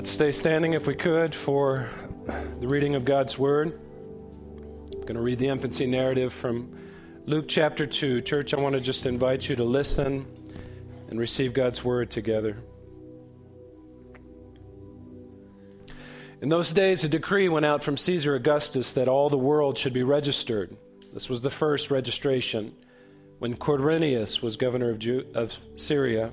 Let's stay standing if we could for the reading of God's Word. I'm going to read the infancy narrative from Luke chapter 2. Church, I want to just invite you to listen and receive God's Word together. In those days, a decree went out from Caesar Augustus that all the world should be registered. This was the first registration when Quirinius was governor of, Ju- of Syria.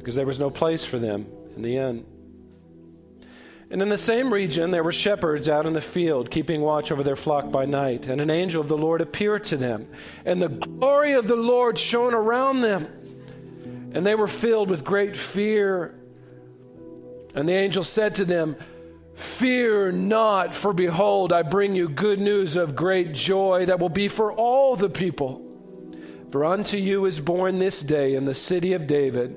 because there was no place for them in the inn. And in the same region, there were shepherds out in the field, keeping watch over their flock by night. And an angel of the Lord appeared to them, and the glory of the Lord shone around them. And they were filled with great fear. And the angel said to them, Fear not, for behold, I bring you good news of great joy that will be for all the people. For unto you is born this day in the city of David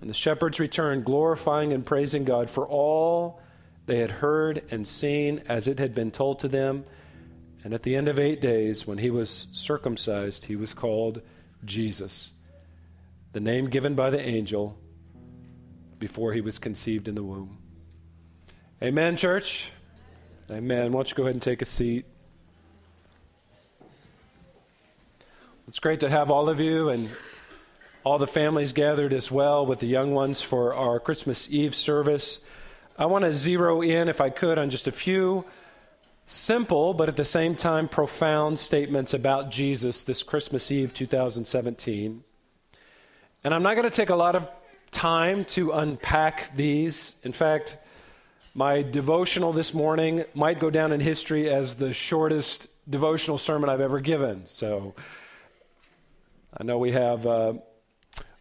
And the shepherds returned, glorifying and praising God for all they had heard and seen as it had been told to them. And at the end of eight days, when he was circumcised, he was called Jesus, the name given by the angel before he was conceived in the womb. Amen, church? Amen. Why don't you go ahead and take a seat? It's great to have all of you and all the families gathered as well with the young ones for our Christmas Eve service. I want to zero in, if I could, on just a few simple but at the same time profound statements about Jesus this Christmas Eve 2017. And I'm not going to take a lot of time to unpack these. In fact, my devotional this morning might go down in history as the shortest devotional sermon I've ever given. So I know we have. Uh,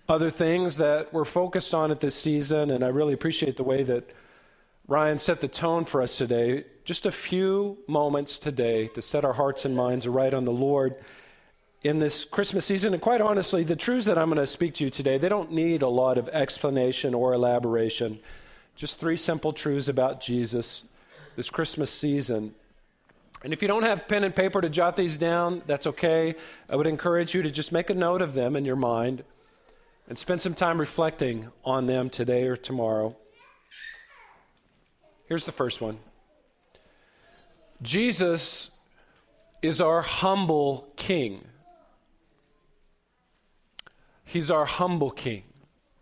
other things that we're focused on at this season, and I really appreciate the way that Ryan set the tone for us today. Just a few moments today to set our hearts and minds right on the Lord in this Christmas season. And quite honestly, the truths that I'm going to speak to you today, they don't need a lot of explanation or elaboration. Just three simple truths about Jesus this Christmas season. And if you don't have pen and paper to jot these down, that's okay. I would encourage you to just make a note of them in your mind and spend some time reflecting on them today or tomorrow. Here's the first one Jesus is our humble king. He's our humble king.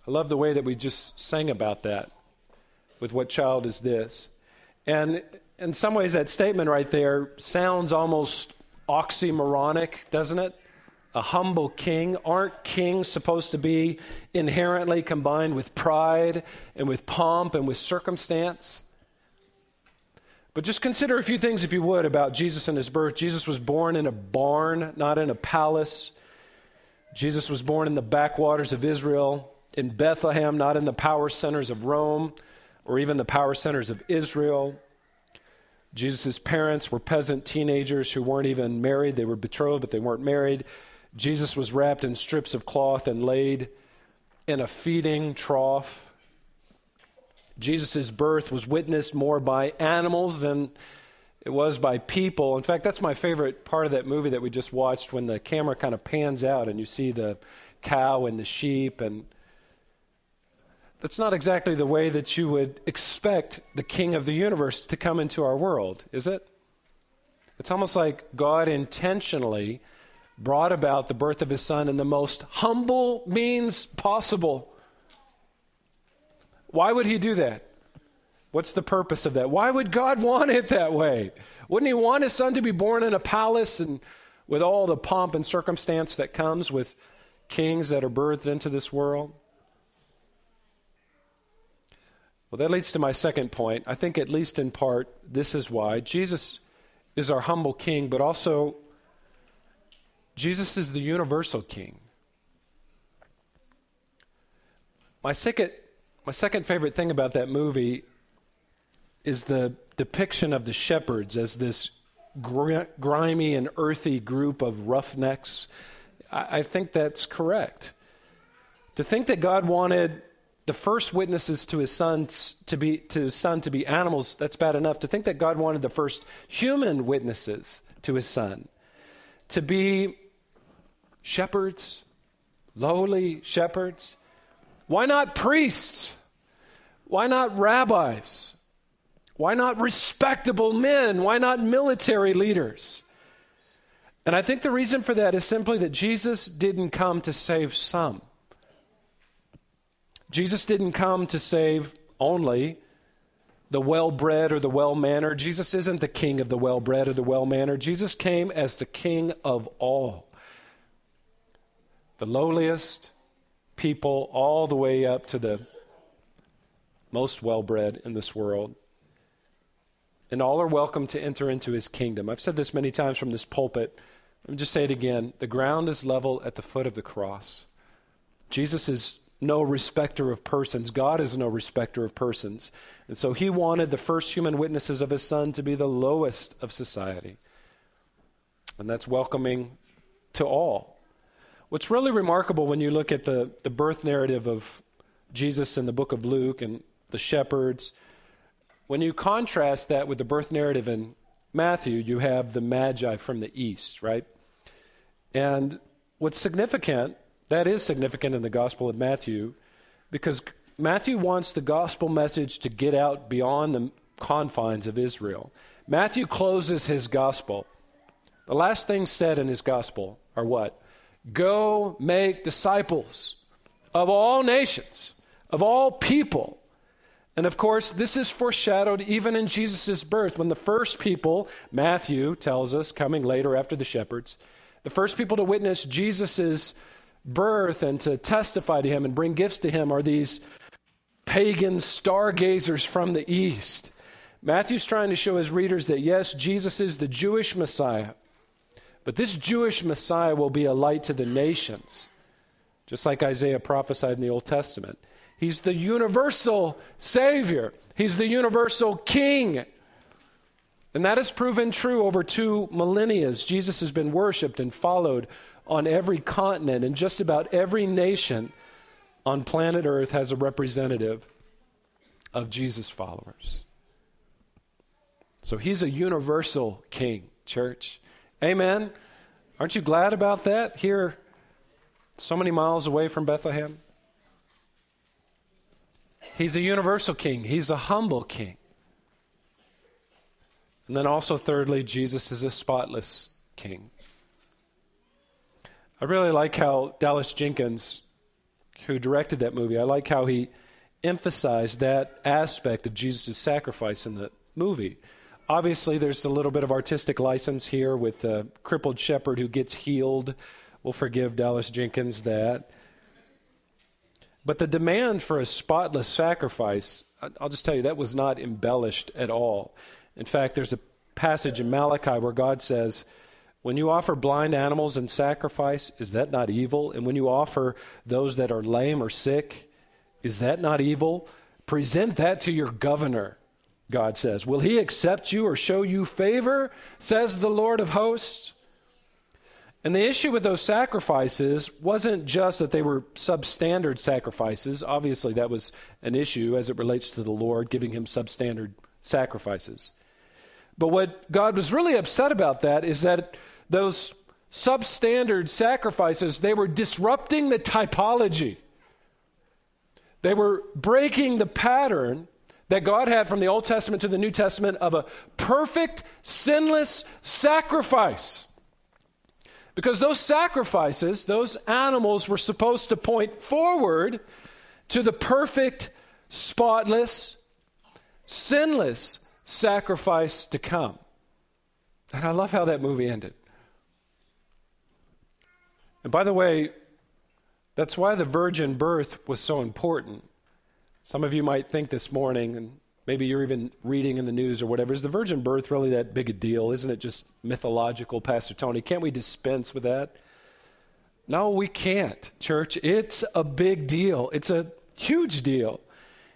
I love the way that we just sang about that with What Child Is This? And in some ways, that statement right there sounds almost oxymoronic, doesn't it? A humble king. Aren't kings supposed to be inherently combined with pride and with pomp and with circumstance? But just consider a few things, if you would, about Jesus and his birth. Jesus was born in a barn, not in a palace. Jesus was born in the backwaters of Israel, in Bethlehem, not in the power centers of Rome or even the power centers of Israel. Jesus' parents were peasant teenagers who weren't even married. They were betrothed, but they weren't married. Jesus was wrapped in strips of cloth and laid in a feeding trough. Jesus' birth was witnessed more by animals than it was by people. In fact, that's my favorite part of that movie that we just watched when the camera kind of pans out and you see the cow and the sheep and that's not exactly the way that you would expect the king of the universe to come into our world, is it? It's almost like God intentionally brought about the birth of his son in the most humble means possible. Why would he do that? What's the purpose of that? Why would God want it that way? Wouldn't he want his son to be born in a palace and with all the pomp and circumstance that comes with kings that are birthed into this world? Well, that leads to my second point. I think, at least in part, this is why. Jesus is our humble king, but also, Jesus is the universal king. My second, my second favorite thing about that movie is the depiction of the shepherds as this grimy and earthy group of roughnecks. I, I think that's correct. To think that God wanted the first witnesses to his son to be to his son to be animals that's bad enough to think that god wanted the first human witnesses to his son to be shepherds lowly shepherds why not priests why not rabbis why not respectable men why not military leaders and i think the reason for that is simply that jesus didn't come to save some Jesus didn't come to save only the well bred or the well mannered. Jesus isn't the king of the well bred or the well mannered. Jesus came as the king of all. The lowliest people, all the way up to the most well bred in this world. And all are welcome to enter into his kingdom. I've said this many times from this pulpit. Let me just say it again. The ground is level at the foot of the cross. Jesus is no respecter of persons. God is no respecter of persons. And so he wanted the first human witnesses of his son to be the lowest of society. And that's welcoming to all. What's really remarkable when you look at the, the birth narrative of Jesus in the book of Luke and the shepherds, when you contrast that with the birth narrative in Matthew, you have the Magi from the east, right? And what's significant that is significant in the Gospel of Matthew because Matthew wants the gospel message to get out beyond the confines of Israel. Matthew closes his gospel. The last things said in his gospel are what? Go make disciples of all nations, of all people. And of course, this is foreshadowed even in Jesus' birth when the first people, Matthew tells us, coming later after the shepherds, the first people to witness Jesus' birth and to testify to him and bring gifts to him are these pagan stargazers from the east. Matthew's trying to show his readers that yes, Jesus is the Jewish Messiah, but this Jewish Messiah will be a light to the nations, just like Isaiah prophesied in the Old Testament. He's the universal Savior, He's the universal King. And that has proven true over two millennia. Jesus has been worshiped and followed on every continent and just about every nation on planet Earth has a representative of Jesus' followers. So he's a universal king, church. Amen. Aren't you glad about that? Here, so many miles away from Bethlehem. He's a universal king, he's a humble king. And then also, thirdly, Jesus is a spotless king. I really like how Dallas Jenkins, who directed that movie, I like how he emphasized that aspect of Jesus' sacrifice in the movie. Obviously, there's a little bit of artistic license here with the crippled shepherd who gets healed. We'll forgive Dallas Jenkins that. But the demand for a spotless sacrifice, I'll just tell you, that was not embellished at all. In fact, there's a passage in Malachi where God says, when you offer blind animals in sacrifice, is that not evil? And when you offer those that are lame or sick, is that not evil? Present that to your governor, God says. Will he accept you or show you favor, says the Lord of hosts? And the issue with those sacrifices wasn't just that they were substandard sacrifices. Obviously, that was an issue as it relates to the Lord, giving him substandard sacrifices. But what God was really upset about that is that those substandard sacrifices, they were disrupting the typology. They were breaking the pattern that God had from the Old Testament to the New Testament of a perfect, sinless sacrifice. Because those sacrifices, those animals were supposed to point forward to the perfect, spotless, sinless sacrifice to come. And I love how that movie ended. And by the way, that's why the virgin birth was so important. Some of you might think this morning, and maybe you're even reading in the news or whatever, is the virgin birth really that big a deal? Isn't it just mythological, Pastor Tony? Can't we dispense with that? No, we can't, church. It's a big deal. It's a huge deal.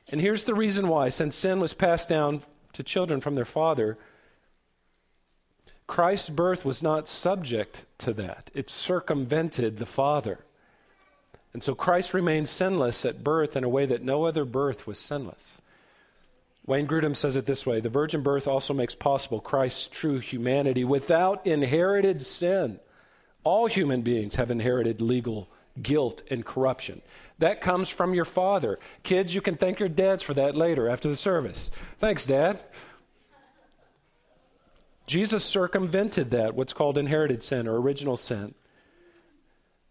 And here's the reason why. Since sin was passed down to children from their father, Christ's birth was not subject to that. It circumvented the Father. And so Christ remained sinless at birth in a way that no other birth was sinless. Wayne Grudem says it this way The virgin birth also makes possible Christ's true humanity without inherited sin. All human beings have inherited legal guilt and corruption. That comes from your father. Kids, you can thank your dads for that later after the service. Thanks, Dad. Jesus circumvented that, what's called inherited sin or original sin.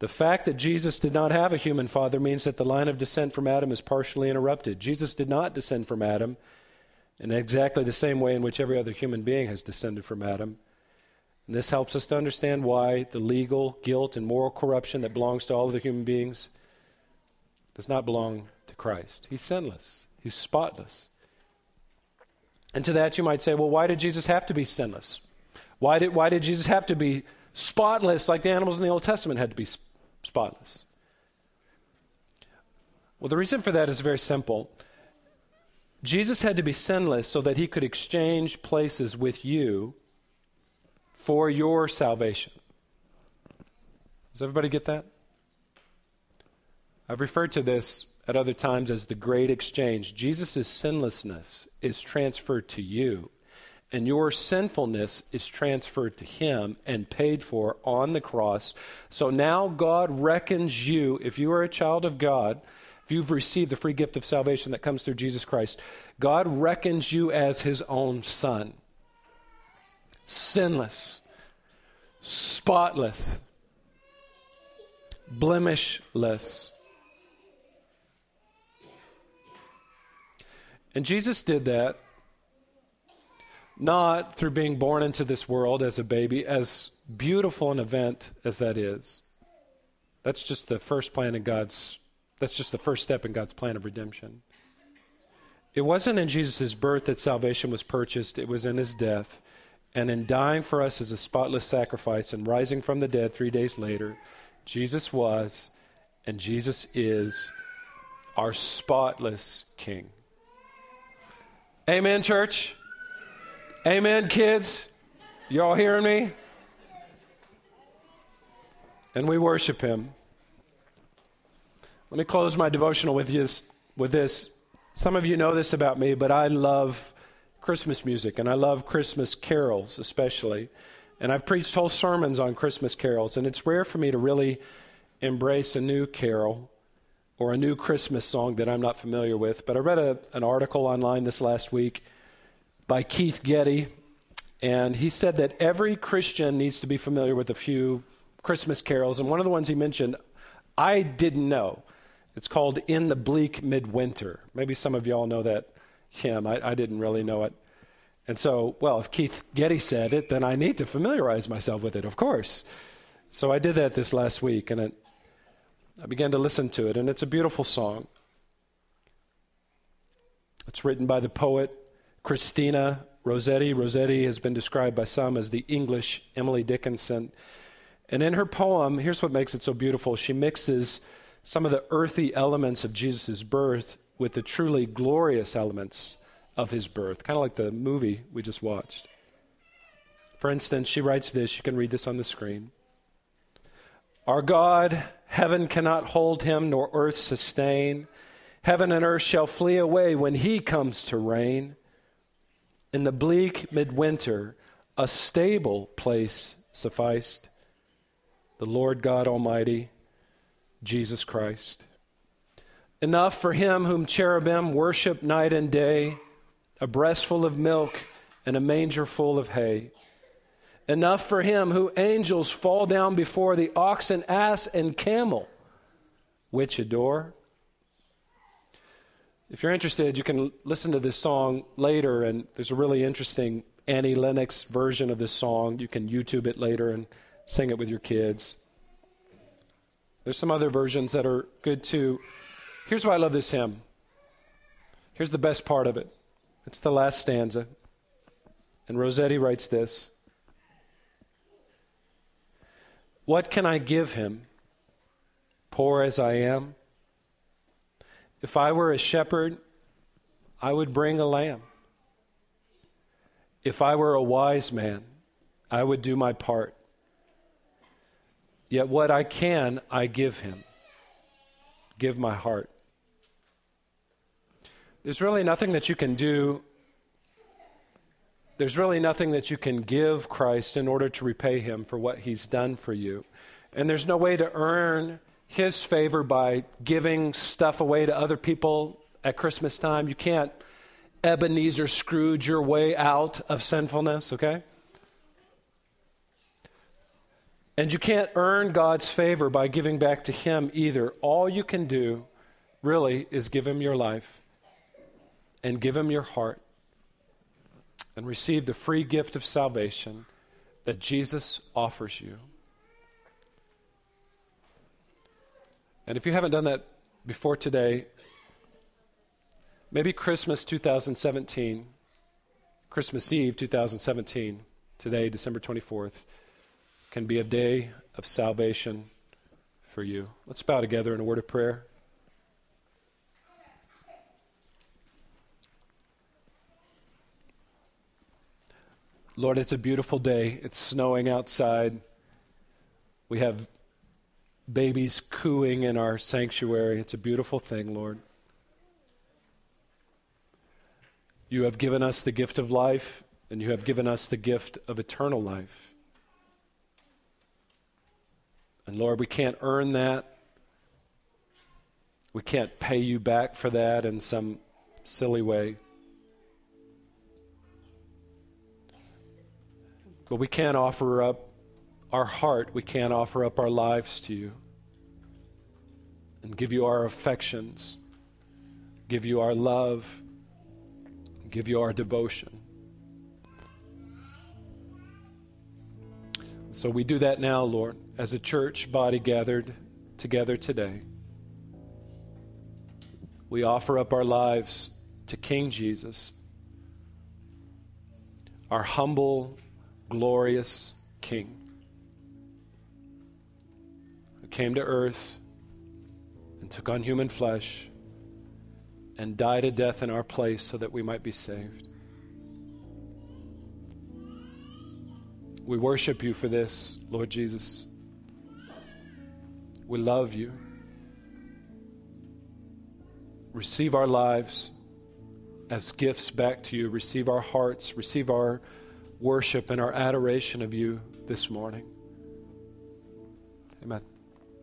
The fact that Jesus did not have a human father means that the line of descent from Adam is partially interrupted. Jesus did not descend from Adam in exactly the same way in which every other human being has descended from Adam. And this helps us to understand why the legal guilt and moral corruption that belongs to all of the human beings does not belong to Christ. He's sinless, he's spotless. And to that, you might say, well, why did Jesus have to be sinless? Why did, why did Jesus have to be spotless like the animals in the Old Testament had to be spotless? Well, the reason for that is very simple. Jesus had to be sinless so that he could exchange places with you for your salvation. Does everybody get that? I've referred to this at other times as the great exchange. Jesus' sinlessness is transferred to you, and your sinfulness is transferred to him and paid for on the cross. So now God reckons you, if you are a child of God, if you've received the free gift of salvation that comes through Jesus Christ, God reckons you as his own son. Sinless, spotless, blemishless. And Jesus did that not through being born into this world as a baby, as beautiful an event as that is. That's just the first plan in God's, that's just the first step in God's plan of redemption. It wasn't in Jesus' birth that salvation was purchased, it was in his death. And in dying for us as a spotless sacrifice and rising from the dead three days later, Jesus was and Jesus is our spotless King. Amen, church. Amen, kids. Y'all hearing me? And we worship him. Let me close my devotional with this, with this. Some of you know this about me, but I love Christmas music and I love Christmas carols especially. And I've preached whole sermons on Christmas carols, and it's rare for me to really embrace a new carol or a new Christmas song that I'm not familiar with. But I read a, an article online this last week by Keith Getty, and he said that every Christian needs to be familiar with a few Christmas carols. And one of the ones he mentioned, I didn't know. It's called In the Bleak Midwinter. Maybe some of y'all know that hymn. I, I didn't really know it. And so, well, if Keith Getty said it, then I need to familiarize myself with it, of course. So I did that this last week, and it I began to listen to it, and it's a beautiful song. It's written by the poet Christina Rossetti. Rossetti has been described by some as the English Emily Dickinson. And in her poem, here's what makes it so beautiful she mixes some of the earthy elements of Jesus' birth with the truly glorious elements of his birth, kind of like the movie we just watched. For instance, she writes this, you can read this on the screen. Our God, heaven cannot hold him, nor earth sustain. Heaven and earth shall flee away when he comes to reign. In the bleak midwinter, a stable place sufficed the Lord God Almighty, Jesus Christ. Enough for him whom cherubim worship night and day, a breastful of milk and a manger full of hay. Enough for him who angels fall down before the ox and ass and camel, which adore. If you're interested, you can listen to this song later, and there's a really interesting Annie Lennox version of this song. You can YouTube it later and sing it with your kids. There's some other versions that are good too. Here's why I love this hymn. Here's the best part of it it's the last stanza. And Rossetti writes this What can I give him, poor as I am? If I were a shepherd, I would bring a lamb. If I were a wise man, I would do my part. Yet what I can, I give him. Give my heart. There's really nothing that you can do. There's really nothing that you can give Christ in order to repay him for what he's done for you. And there's no way to earn his favor by giving stuff away to other people at Christmas time. You can't Ebenezer Scrooge your way out of sinfulness, okay? And you can't earn God's favor by giving back to Him either. All you can do, really, is give Him your life and give Him your heart and receive the free gift of salvation that Jesus offers you. And if you haven't done that before today, maybe Christmas 2017, Christmas Eve 2017, today, December 24th, can be a day of salvation for you. Let's bow together in a word of prayer. Lord, it's a beautiful day. It's snowing outside. We have babies cooing in our sanctuary. It's a beautiful thing, Lord. You have given us the gift of life, and you have given us the gift of eternal life. And Lord, we can't earn that. We can't pay you back for that in some silly way. But we can't offer up our heart, we can't offer up our lives to you and give you our affections, give you our love, give you our devotion. So we do that now, Lord, as a church body gathered together today. We offer up our lives to King Jesus, our humble, glorious King who came to earth and took on human flesh and died a death in our place so that we might be saved. We worship you for this, Lord Jesus. We love you. Receive our lives as gifts back to you. Receive our hearts. Receive our worship and our adoration of you this morning. Amen.